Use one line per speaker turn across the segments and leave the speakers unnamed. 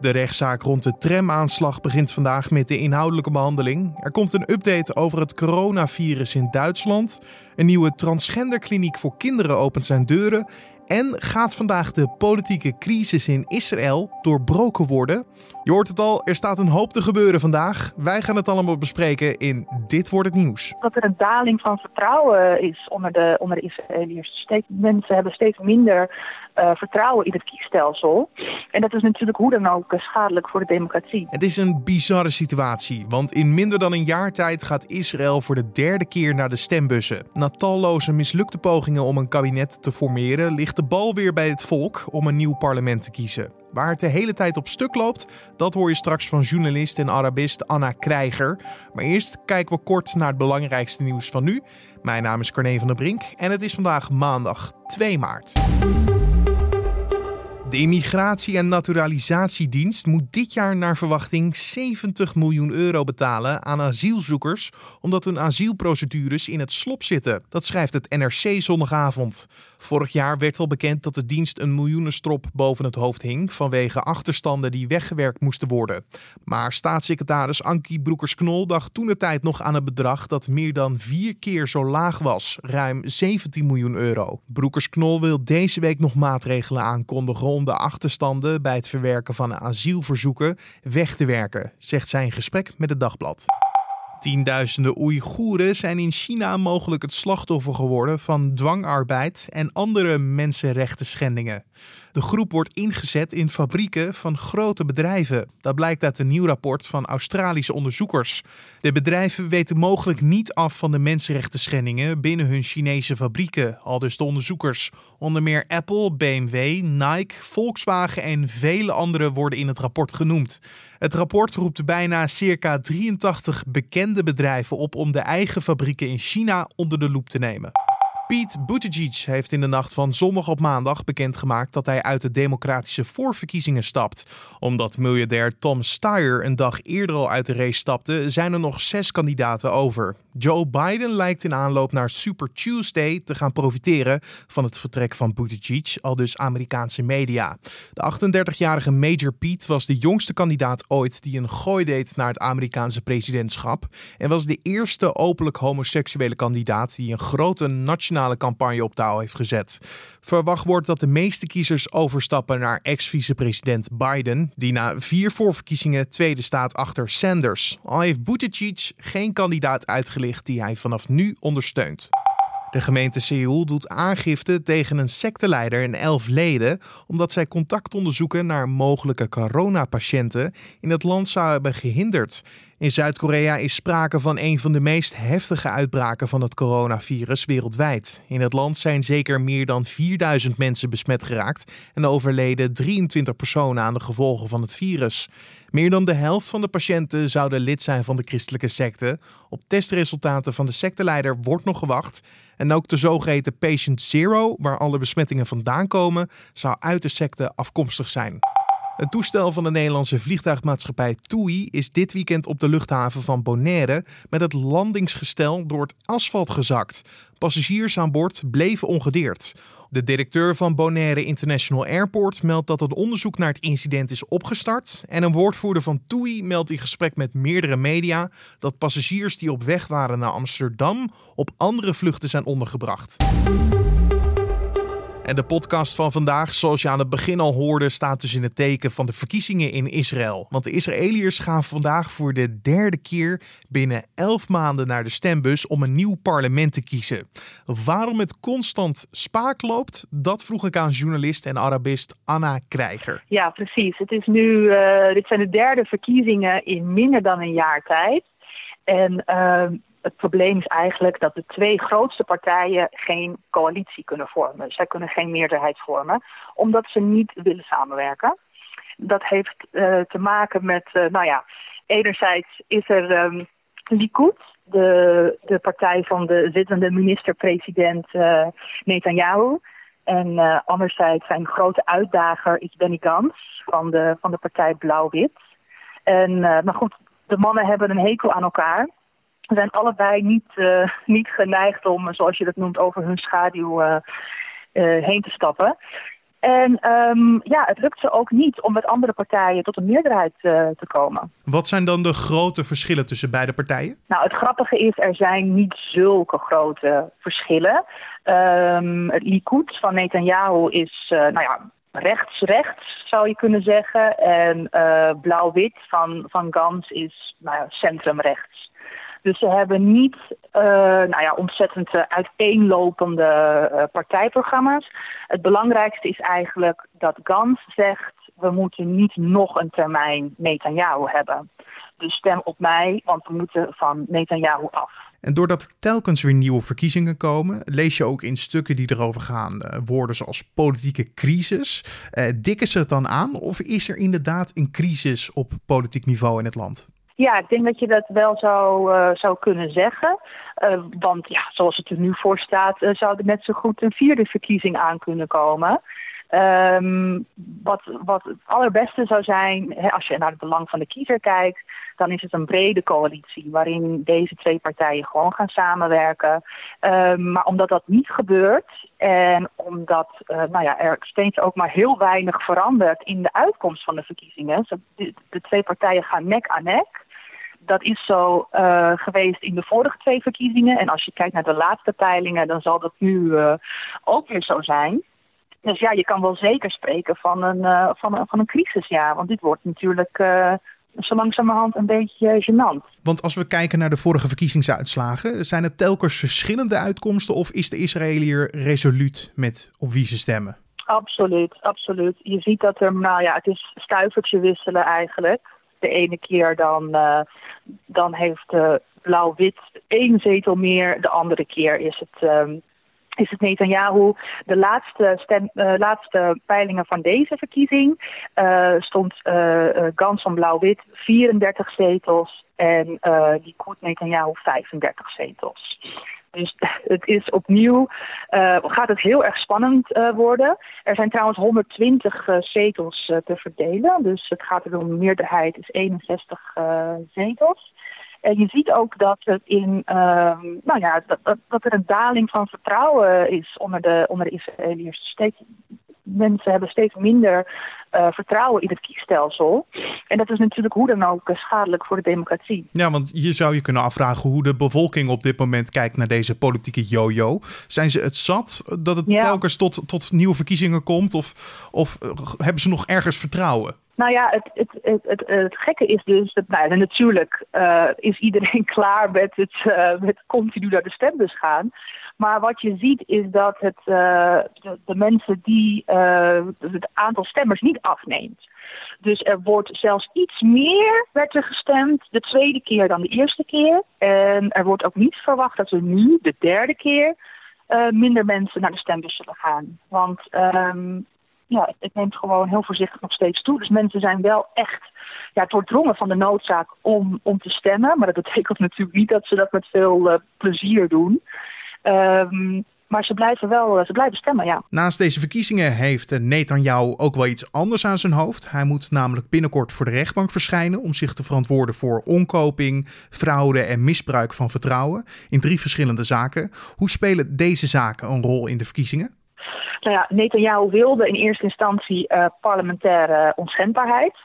De rechtszaak rond de tramaanslag begint vandaag met de inhoudelijke behandeling. Er komt een update over het coronavirus in Duitsland. Een nieuwe transgenderkliniek voor kinderen opent zijn deuren. En gaat vandaag de politieke crisis in Israël doorbroken worden? Je hoort het al, er staat een hoop te gebeuren vandaag. Wij gaan het allemaal bespreken in Dit wordt het nieuws.
Dat er een daling van vertrouwen is onder de, onder de Israëliërs. Steeds, mensen hebben steeds minder uh, vertrouwen in het kiesstelsel. En dat is natuurlijk hoe dan ook uh, schadelijk voor de democratie.
Het is een bizarre situatie, want in minder dan een jaar tijd gaat Israël voor de derde keer naar de stembussen. Na talloze mislukte pogingen om een kabinet te formeren, ligt de bal weer bij het volk om een nieuw parlement te kiezen. Waar het de hele tijd op stuk loopt, dat hoor je straks van journalist en Arabist Anna Krijger. Maar eerst kijken we kort naar het belangrijkste nieuws van nu. Mijn naam is Carne van der Brink en het is vandaag maandag 2 maart. De Immigratie- en Naturalisatiedienst moet dit jaar naar verwachting 70 miljoen euro betalen aan asielzoekers, omdat hun asielprocedures in het slop zitten. Dat schrijft het NRC zondagavond. Vorig jaar werd al bekend dat de dienst een miljoenenstrop boven het hoofd hing vanwege achterstanden die weggewerkt moesten worden. Maar staatssecretaris Ankie Broekers-Knol dacht toen de tijd nog aan een bedrag dat meer dan vier keer zo laag was, ruim 17 miljoen euro. Broekers-Knol wil deze week nog maatregelen aankondigen om de achterstanden bij het verwerken van asielverzoeken weg te werken, zegt zijn gesprek met het dagblad. Tienduizenden Oeigoeren zijn in China mogelijk het slachtoffer geworden van dwangarbeid en andere mensenrechten schendingen. De groep wordt ingezet in fabrieken van grote bedrijven. Dat blijkt uit een nieuw rapport van Australische onderzoekers. De bedrijven weten mogelijk niet af van de mensenrechten schendingen binnen hun Chinese fabrieken, al dus de onderzoekers. Onder meer Apple, BMW, Nike, Volkswagen en vele anderen worden in het rapport genoemd. Het rapport roept bijna circa 83 bekende bedrijven op om de eigen fabrieken in China onder de loep te nemen. Pete Buttigieg heeft in de nacht van zondag op maandag bekendgemaakt dat hij uit de democratische voorverkiezingen stapt. Omdat miljardair Tom Steyer een dag eerder al uit de race stapte, zijn er nog zes kandidaten over. Joe Biden lijkt in aanloop naar Super Tuesday te gaan profiteren van het vertrek van Buttigieg, al dus Amerikaanse media. De 38-jarige Major Pete was de jongste kandidaat ooit die een gooi deed naar het Amerikaanse presidentschap en was de eerste openlijk homoseksuele kandidaat die een grote nationale campagne op touw heeft gezet. Verwacht wordt dat de meeste kiezers overstappen naar ex-vicepresident Biden, die na vier voorverkiezingen tweede staat achter Sanders. Al heeft Buttigieg geen kandidaat die hij vanaf nu ondersteunt. De gemeente Seoul doet aangifte tegen een secteleider en elf leden omdat zij contact onderzoeken naar mogelijke coronapatiënten in het land zou hebben gehinderd. In Zuid-Korea is sprake van een van de meest heftige uitbraken van het coronavirus wereldwijd. In het land zijn zeker meer dan 4000 mensen besmet geraakt en overleden 23 personen aan de gevolgen van het virus. Meer dan de helft van de patiënten zouden lid zijn van de christelijke secte. Op testresultaten van de secteleider wordt nog gewacht. En ook de zogeheten Patient Zero, waar alle besmettingen vandaan komen, zou uit de secte afkomstig zijn. Het toestel van de Nederlandse vliegtuigmaatschappij TUI is dit weekend op de luchthaven van Bonaire met het landingsgestel door het asfalt gezakt. Passagiers aan boord bleven ongedeerd. De directeur van Bonaire International Airport meldt dat het onderzoek naar het incident is opgestart. En een woordvoerder van TUI meldt in gesprek met meerdere media dat passagiers die op weg waren naar Amsterdam op andere vluchten zijn ondergebracht. En de podcast van vandaag, zoals je aan het begin al hoorde, staat dus in het teken van de verkiezingen in Israël. Want de Israëliërs gaan vandaag voor de derde keer binnen elf maanden naar de stembus om een nieuw parlement te kiezen. Waarom het constant spaak loopt, dat vroeg ik aan journalist en Arabist Anna Krijger.
Ja, precies. Het is nu, uh, dit zijn de derde verkiezingen in minder dan een jaar tijd. En uh, het probleem is eigenlijk dat de twee grootste partijen geen coalitie kunnen vormen. Zij kunnen geen meerderheid vormen, omdat ze niet willen samenwerken. Dat heeft uh, te maken met, uh, nou ja, enerzijds is er um, Likud, de, de partij van de zittende minister-president uh, Netanyahu. En uh, anderzijds zijn grote uitdager is Benny Gantz van de, van de partij Blauw-Wit. En, maar goed, de mannen hebben een hekel aan elkaar zijn allebei niet, uh, niet geneigd om, zoals je dat noemt, over hun schaduw uh, uh, heen te stappen. En um, ja, het lukt ze ook niet om met andere partijen tot een meerderheid te komen.
Wat zijn dan de grote verschillen tussen beide partijen?
Nou, het grappige is, er zijn niet zulke grote verschillen. Um, het Likud van Netanyahu is, nou ja, rechts-rechts zou je kunnen zeggen. En blauw-wit van, van Gans is nou ja, centrum-rechts. Dus ze hebben niet uh, nou ja, ontzettend uh, uiteenlopende uh, partijprogramma's. Het belangrijkste is eigenlijk dat Gans zegt... we moeten niet nog een termijn Netanyahu hebben. Dus stem op mij, want we moeten van Netanyahu af.
En doordat er telkens weer nieuwe verkiezingen komen, lees je ook in stukken die erover gaan woorden zoals politieke crisis. dikken ze het dan aan of is er inderdaad een crisis op politiek niveau in het land?
Ja, ik denk dat je dat wel zou, uh, zou kunnen zeggen. Uh, want ja, zoals het er nu voor staat, uh, zou er net zo goed een vierde verkiezing aan kunnen komen. Um, wat, wat het allerbeste zou zijn, hè, als je naar het belang van de kiezer kijkt, dan is het een brede coalitie waarin deze twee partijen gewoon gaan samenwerken. Um, maar omdat dat niet gebeurt en omdat nou ja, er steeds ook maar heel weinig verandert in de uitkomst van de verkiezingen, de, de twee partijen gaan nek aan nek dat is zo uh, geweest in de vorige twee verkiezingen. En als je kijkt naar de laatste peilingen, dan zal dat nu uh, ook weer zo zijn. Dus ja, je kan wel zeker spreken van een, uh, van een, van een crisisjaar. Want dit wordt natuurlijk zo langzamerhand een beetje gênant.
Want als we kijken naar de vorige verkiezingsuitslagen, zijn het telkens verschillende uitkomsten of is de Israëliër resoluut met op wie ze stemmen?
Absoluut, absoluut. Je ziet dat er, nou ja, het is stuivertje wisselen eigenlijk de ene keer dan, uh, dan heeft uh, blauw-wit één zetel meer. De andere keer is het, um, is het Netanyahu. De laatste, stem, uh, laatste peilingen van deze verkiezing stond Gans van blauw-wit 34 zetels en die Koet Netanyahu 35 zetels. Dus het is opnieuw, gaat het heel erg spannend worden. Er zijn trouwens 120 uh, zetels te verdelen. Dus het gaat er om, de meerderheid is 61 zetels. En je ziet ook dat, het in, ehm, nou ja, dat, dat, dat, er een daling van vertrouwen is onder de, onder de Israëliërs. Steeds mensen hebben steeds minder uh, vertrouwen in het kiesstelsel. En dat is natuurlijk hoe dan ook schadelijk voor de democratie.
Ja, want je zou je kunnen afvragen hoe de bevolking op dit moment kijkt naar deze politieke yo-yo. Zijn ze het zat dat het ja. telkens tot, tot nieuwe verkiezingen komt? Of, of uh, hebben ze nog ergens vertrouwen?
Nou ja, het, het, het, het, gekke is dus dat nou, natuurlijk uh, is iedereen klaar met het uh, met continu naar de stembus gaan. Maar wat je ziet is dat het, uh, de, de, mensen die het aantal stemmers niet afneemt. Dus er wordt zelfs iets meer werd er gestemd de tweede keer dan de eerste keer. En er wordt ook niet verwacht dat er nu de derde keer minder mensen naar de stembus zullen gaan. Want um, ja, het neemt gewoon heel voorzichtig nog steeds toe. Dus mensen zijn wel echt ja, doordrongen van de noodzaak om, om te stemmen. Maar dat betekent natuurlijk niet dat ze dat met veel uh, plezier doen. Um, maar ze blijven wel ze blijven stemmen, ja.
Naast deze verkiezingen heeft Netanyahu ook wel iets anders aan zijn hoofd. Hij moet namelijk binnenkort voor de rechtbank verschijnen om zich te verantwoorden voor onkoping, fraude en misbruik van vertrouwen in drie verschillende zaken. Hoe spelen deze zaken een rol in de verkiezingen?
Nou ja, Netanyahu wilde in eerste instantie uh, parlementaire onschendbaarheid.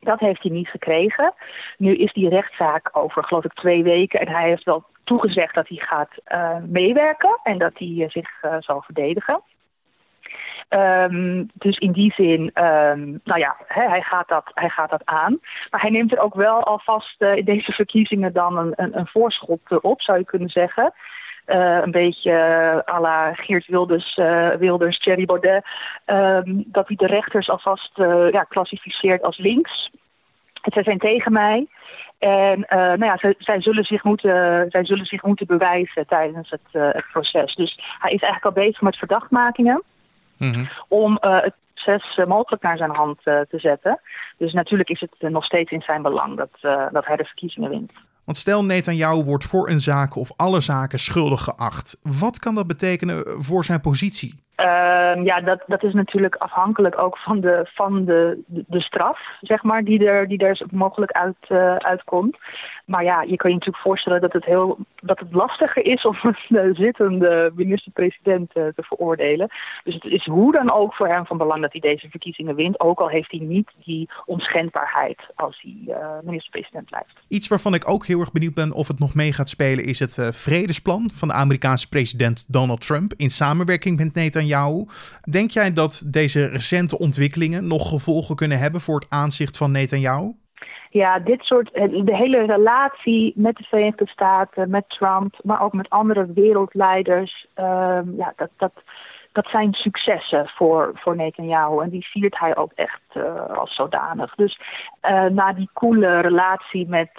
Dat heeft hij niet gekregen. Nu is die rechtszaak over, geloof ik, twee weken. En hij heeft wel toegezegd dat hij gaat uh, meewerken en dat hij uh, zich zal verdedigen. Um, dus in die zin, um, nou ja, hij, gaat dat, hij gaat dat aan. Maar hij neemt er ook wel alvast in deze verkiezingen dan een, een, een voorschot op, zou je kunnen zeggen. Uh, een beetje uh, à la Geert Wilders, uh, Wilders Thierry Baudet, um, dat hij de rechters alvast ja, klassificeert als links. Zij zijn tegen mij. En nou ja, zij, zij, zullen zich moeten, zij zullen zich moeten bewijzen tijdens het, het proces. Dus hij is eigenlijk al bezig met verdachtmakingen. Mm -hmm. Om het proces mogelijk naar zijn hand te zetten. Dus natuurlijk is het nog steeds in zijn belang dat, dat hij de verkiezingen wint.
Want stel Netanyahu wordt voor een zaak of alle zaken schuldig geacht. Wat kan dat betekenen voor zijn positie?
Ehm, ja, dat, dat is natuurlijk afhankelijk ook van de, van de, de, straf, zeg maar, die er, die er mogelijk uit, uh, uitkomt. Maar ja, je kan je natuurlijk voorstellen dat het, heel, dat het lastiger is om een zittende minister-president uh, te veroordelen. Dus het is hoe dan ook voor hem van belang dat hij deze verkiezingen wint. Ook al heeft hij niet die onschendbaarheid als hij uh, minister-president blijft.
Iets waarvan ik ook heel erg benieuwd ben of het nog mee gaat spelen is het vredesplan van de Amerikaanse president Donald Trump in samenwerking met Netanyahu. Denk jij dat deze recente ontwikkelingen nog gevolgen kunnen hebben voor het aanzicht van Netanyahu?
Ja, dit soort, eh, de hele relatie met de Verenigde Staten, met Trump, maar ook met andere wereldleiders, ehm, ja, dat, dat, dat zijn successen voor, voor Netanyahu. En die viert hij ook echt uh, als zodanig. Dus uh, na die coole relatie met.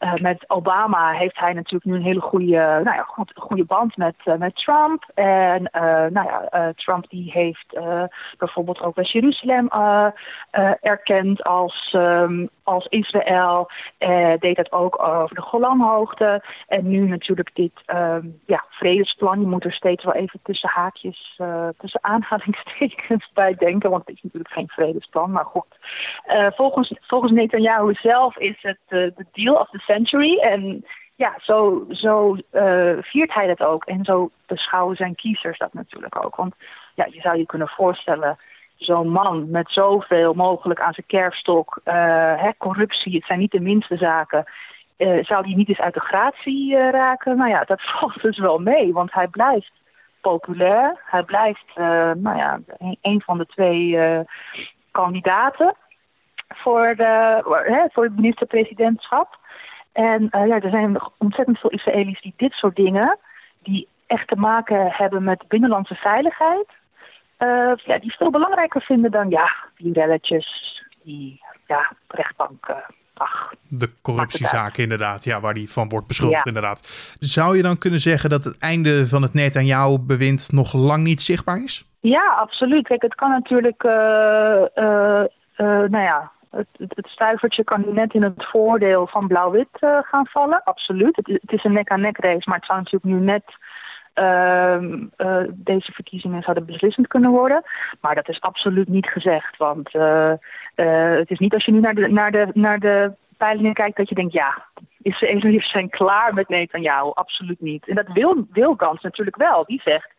Uh, met Obama heeft hij natuurlijk nu een hele goede, nou ja, goede band met, uh, met Trump. En nou ja, Trump die heeft bijvoorbeeld ook West-Jeruzalem erkend als, um, als Israël. deed dat ook over de Golanhoogte. En nu natuurlijk dit um, ja, vredesplan. Je moet er steeds wel even tussen haakjes, tussen aanhalingstekens bij denken. Want het is natuurlijk geen vredesplan, maar goed. volgens, volgens Netanyahu zelf is het de deal of the century. En ja, zo, zo uh, viert hij dat ook. En zo beschouwen zijn kiezers dat natuurlijk ook. Want ja, je zou je kunnen voorstellen, zo'n man met zoveel mogelijk aan zijn kerfstok, uh, hè, corruptie, het zijn niet de minste zaken. Uh, zou die niet eens uit de gratie raken? Nou ja, dat valt dus wel mee, want hij blijft populair. Hij blijft, nou ja, een, een, van de twee kandidaten voor, de, voor het minister-presidentschap. En uh, ja, er zijn ontzettend veel Israëli's die dit soort dingen, die echt te maken hebben met binnenlandse veiligheid, uh, ja, die veel belangrijker vinden dan ja, die relletjes, die ja, rechtbanken. Ach,
de corruptiezaken inderdaad, ja, waar die van wordt beschuldigd inderdaad. Zou je dan kunnen zeggen dat het einde van het Netanyahu-bewind nog lang niet zichtbaar is?
Ja, absoluut. Kijk, het kan natuurlijk, uh, nou ja, het, stuivertje kan net in het voordeel van blauw-wit uh, gaan vallen, absoluut. Het, het is een nek-aan-nek race, maar het zou natuurlijk nu net uh, uh, deze verkiezingen zouden beslissend kunnen worden. Maar dat is absoluut niet gezegd, want uh, het is niet als je nu naar de, naar de, naar de peilingen kijkt dat je denkt, ja, Israëliërs zijn klaar met Netanyahu. Absoluut niet. En dat wil, wil Gans natuurlijk wel. Die zegt,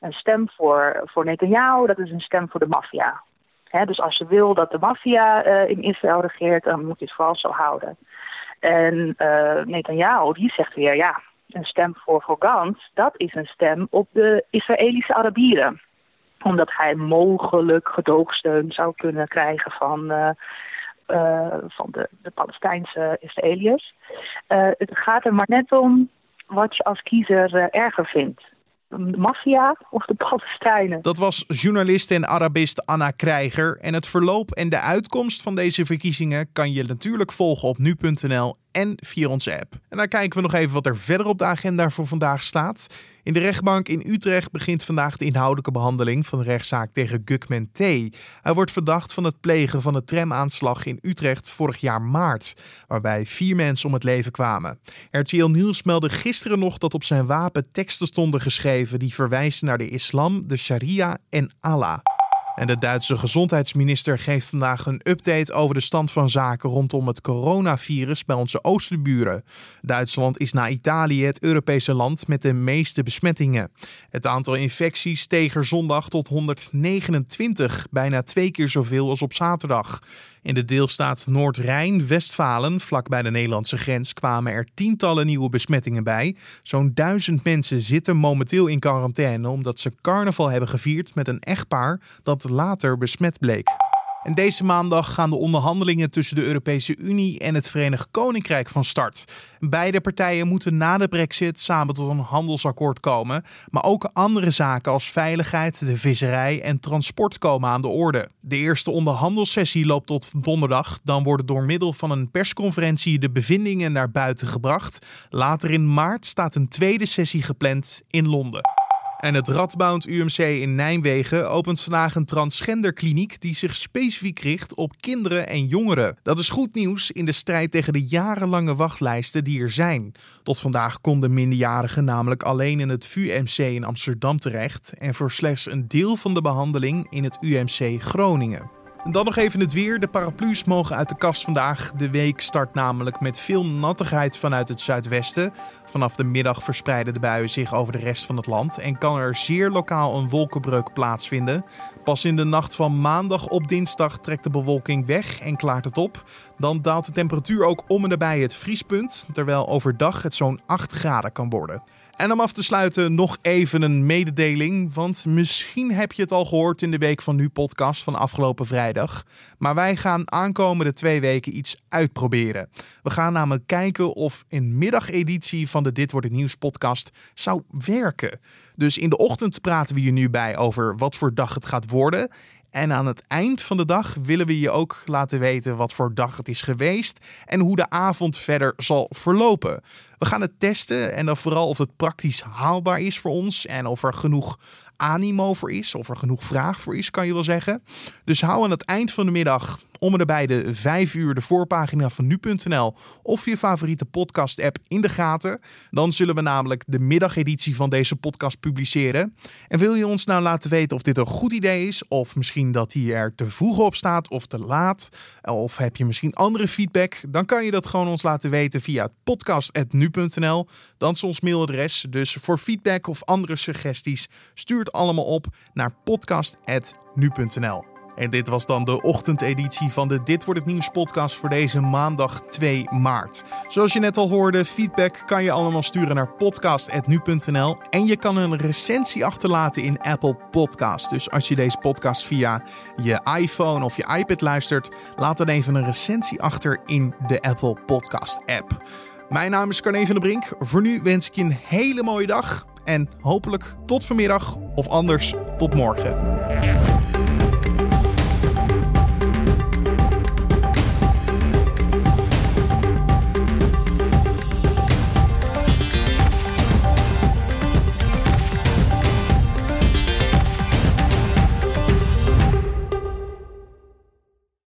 een stem voor, voor Netanyahu, dat is een stem voor de maffia dus als je wil dat de maffia uh, in Israël regeert, dan moet je het vooral zo houden. En uh, Netanyahu, die zegt weer, ja, een stem voor, voor dat is een stem op de Israëlische Arabieren. Omdat hij mogelijk gedoogsteun zou kunnen krijgen van, uh, van de, de Palestijnse Israëliërs. het gaat er maar net om wat je als kiezer erger vindt de maffia of de Palestijnen.
Dat was journalist en Arabist Anna Krijger. En het verloop en de uitkomst van deze verkiezingen kan je natuurlijk volgen op nu.nl en via onze app. En dan kijken we nog even wat er verder op de agenda voor vandaag staat. In de rechtbank in Utrecht begint vandaag de inhoudelijke behandeling van de rechtszaak tegen Gukman T. Hij wordt verdacht van het plegen van de tramaanslag in Utrecht vorig jaar maart, waarbij vier mensen om het leven kwamen. RTL Nieuws meldde gisteren nog dat op zijn wapen teksten stonden geschreven die verwijzen naar de islam, de sharia en Allah. En de Duitse gezondheidsminister geeft vandaag een update over de stand van zaken rondom het coronavirus bij onze oosterburen. Duitsland is na Italië het Europese land met de meeste besmettingen. Het aantal infecties steeg er zondag tot 129, bijna twee keer zoveel als op zaterdag. In de deelstaat Noord-Rijn-Westfalen, vlakbij de Nederlandse grens, kwamen er tientallen nieuwe besmettingen bij. Zo'n duizend mensen zitten momenteel in quarantaine omdat ze carnaval hebben gevierd met een echtpaar dat later besmet bleek. En deze maandag gaan de onderhandelingen tussen de Europese Unie en het Verenigd Koninkrijk van start. Beide partijen moeten na de Brexit samen tot een handelsakkoord komen, maar ook andere zaken als veiligheid, de visserij en transport komen aan de orde. De eerste onderhandelssessie loopt tot donderdag. Dan worden door middel van een persconferentie de bevindingen naar buiten gebracht. Later in maart staat een tweede sessie gepland in Londen. En het Radboud UMC in Nijmegen opent vandaag een transgenderkliniek die zich specifiek richt op kinderen en jongeren. Dat is goed nieuws in de strijd tegen de jarenlange wachtlijsten die er zijn. Tot vandaag konden minderjarigen namelijk alleen in het VUMC in Amsterdam terecht en voor slechts een deel van de behandeling in het UMC Groningen. Dan nog even het weer. De paraplu's mogen uit de kast vandaag. De week start namelijk met veel nattigheid vanuit het zuidwesten. Vanaf de middag verspreiden de buien zich over de rest van het land en kan er zeer lokaal een wolkenbreuk plaatsvinden. Pas in de nacht van maandag op dinsdag trekt de bewolking weg en klaart het op. Dan daalt de temperatuur ook om en nabij het vriespunt, terwijl overdag het zo'n 8 graden kan worden. En om af te sluiten nog even een mededeling. Want misschien heb je het al gehoord in de Week van Nu podcast van afgelopen vrijdag. Maar wij gaan aankomende twee weken iets uitproberen. We gaan namelijk kijken of een middageditie van de Dit Wordt Het Nieuws podcast zou werken. Dus in de ochtend praten we je nu bij over wat voor dag het gaat worden. En aan het eind van de dag willen we je ook laten weten wat voor dag het is geweest en hoe de avond verder zal verlopen. We gaan het testen en dan vooral of het praktisch haalbaar is voor ons en of er genoeg animo voor is, of er genoeg vraag voor is, kan je wel zeggen. Dus hou aan het eind van de middag om en de 5 uur de voorpagina van nu.nl of je favoriete podcast-app in de gaten. Dan zullen we namelijk de middageditie van deze podcast publiceren. En wil je ons nou laten weten of dit een goed idee is, of misschien dat hij er te vroeg op staat of te laat, of heb je misschien andere feedback, dan kan je dat gewoon ons laten weten via podcast.nu.nl. Dan is ons mailadres. Dus voor feedback of andere suggesties, stuur het allemaal op naar podcast.nu.nl. En dit was dan de ochtendeditie van de Dit wordt het nieuws podcast voor deze maandag 2 maart. Zoals je net al hoorde, feedback kan je allemaal sturen naar podcast.nu.nl en je kan een recensie achterlaten in Apple Podcast. Dus als je deze podcast via je iPhone of je iPad luistert, laat dan even een recensie achter in de Apple Podcast app. Mijn naam is Carne van der Brink. Voor nu wens ik je een hele mooie dag en hopelijk tot vanmiddag of anders tot morgen.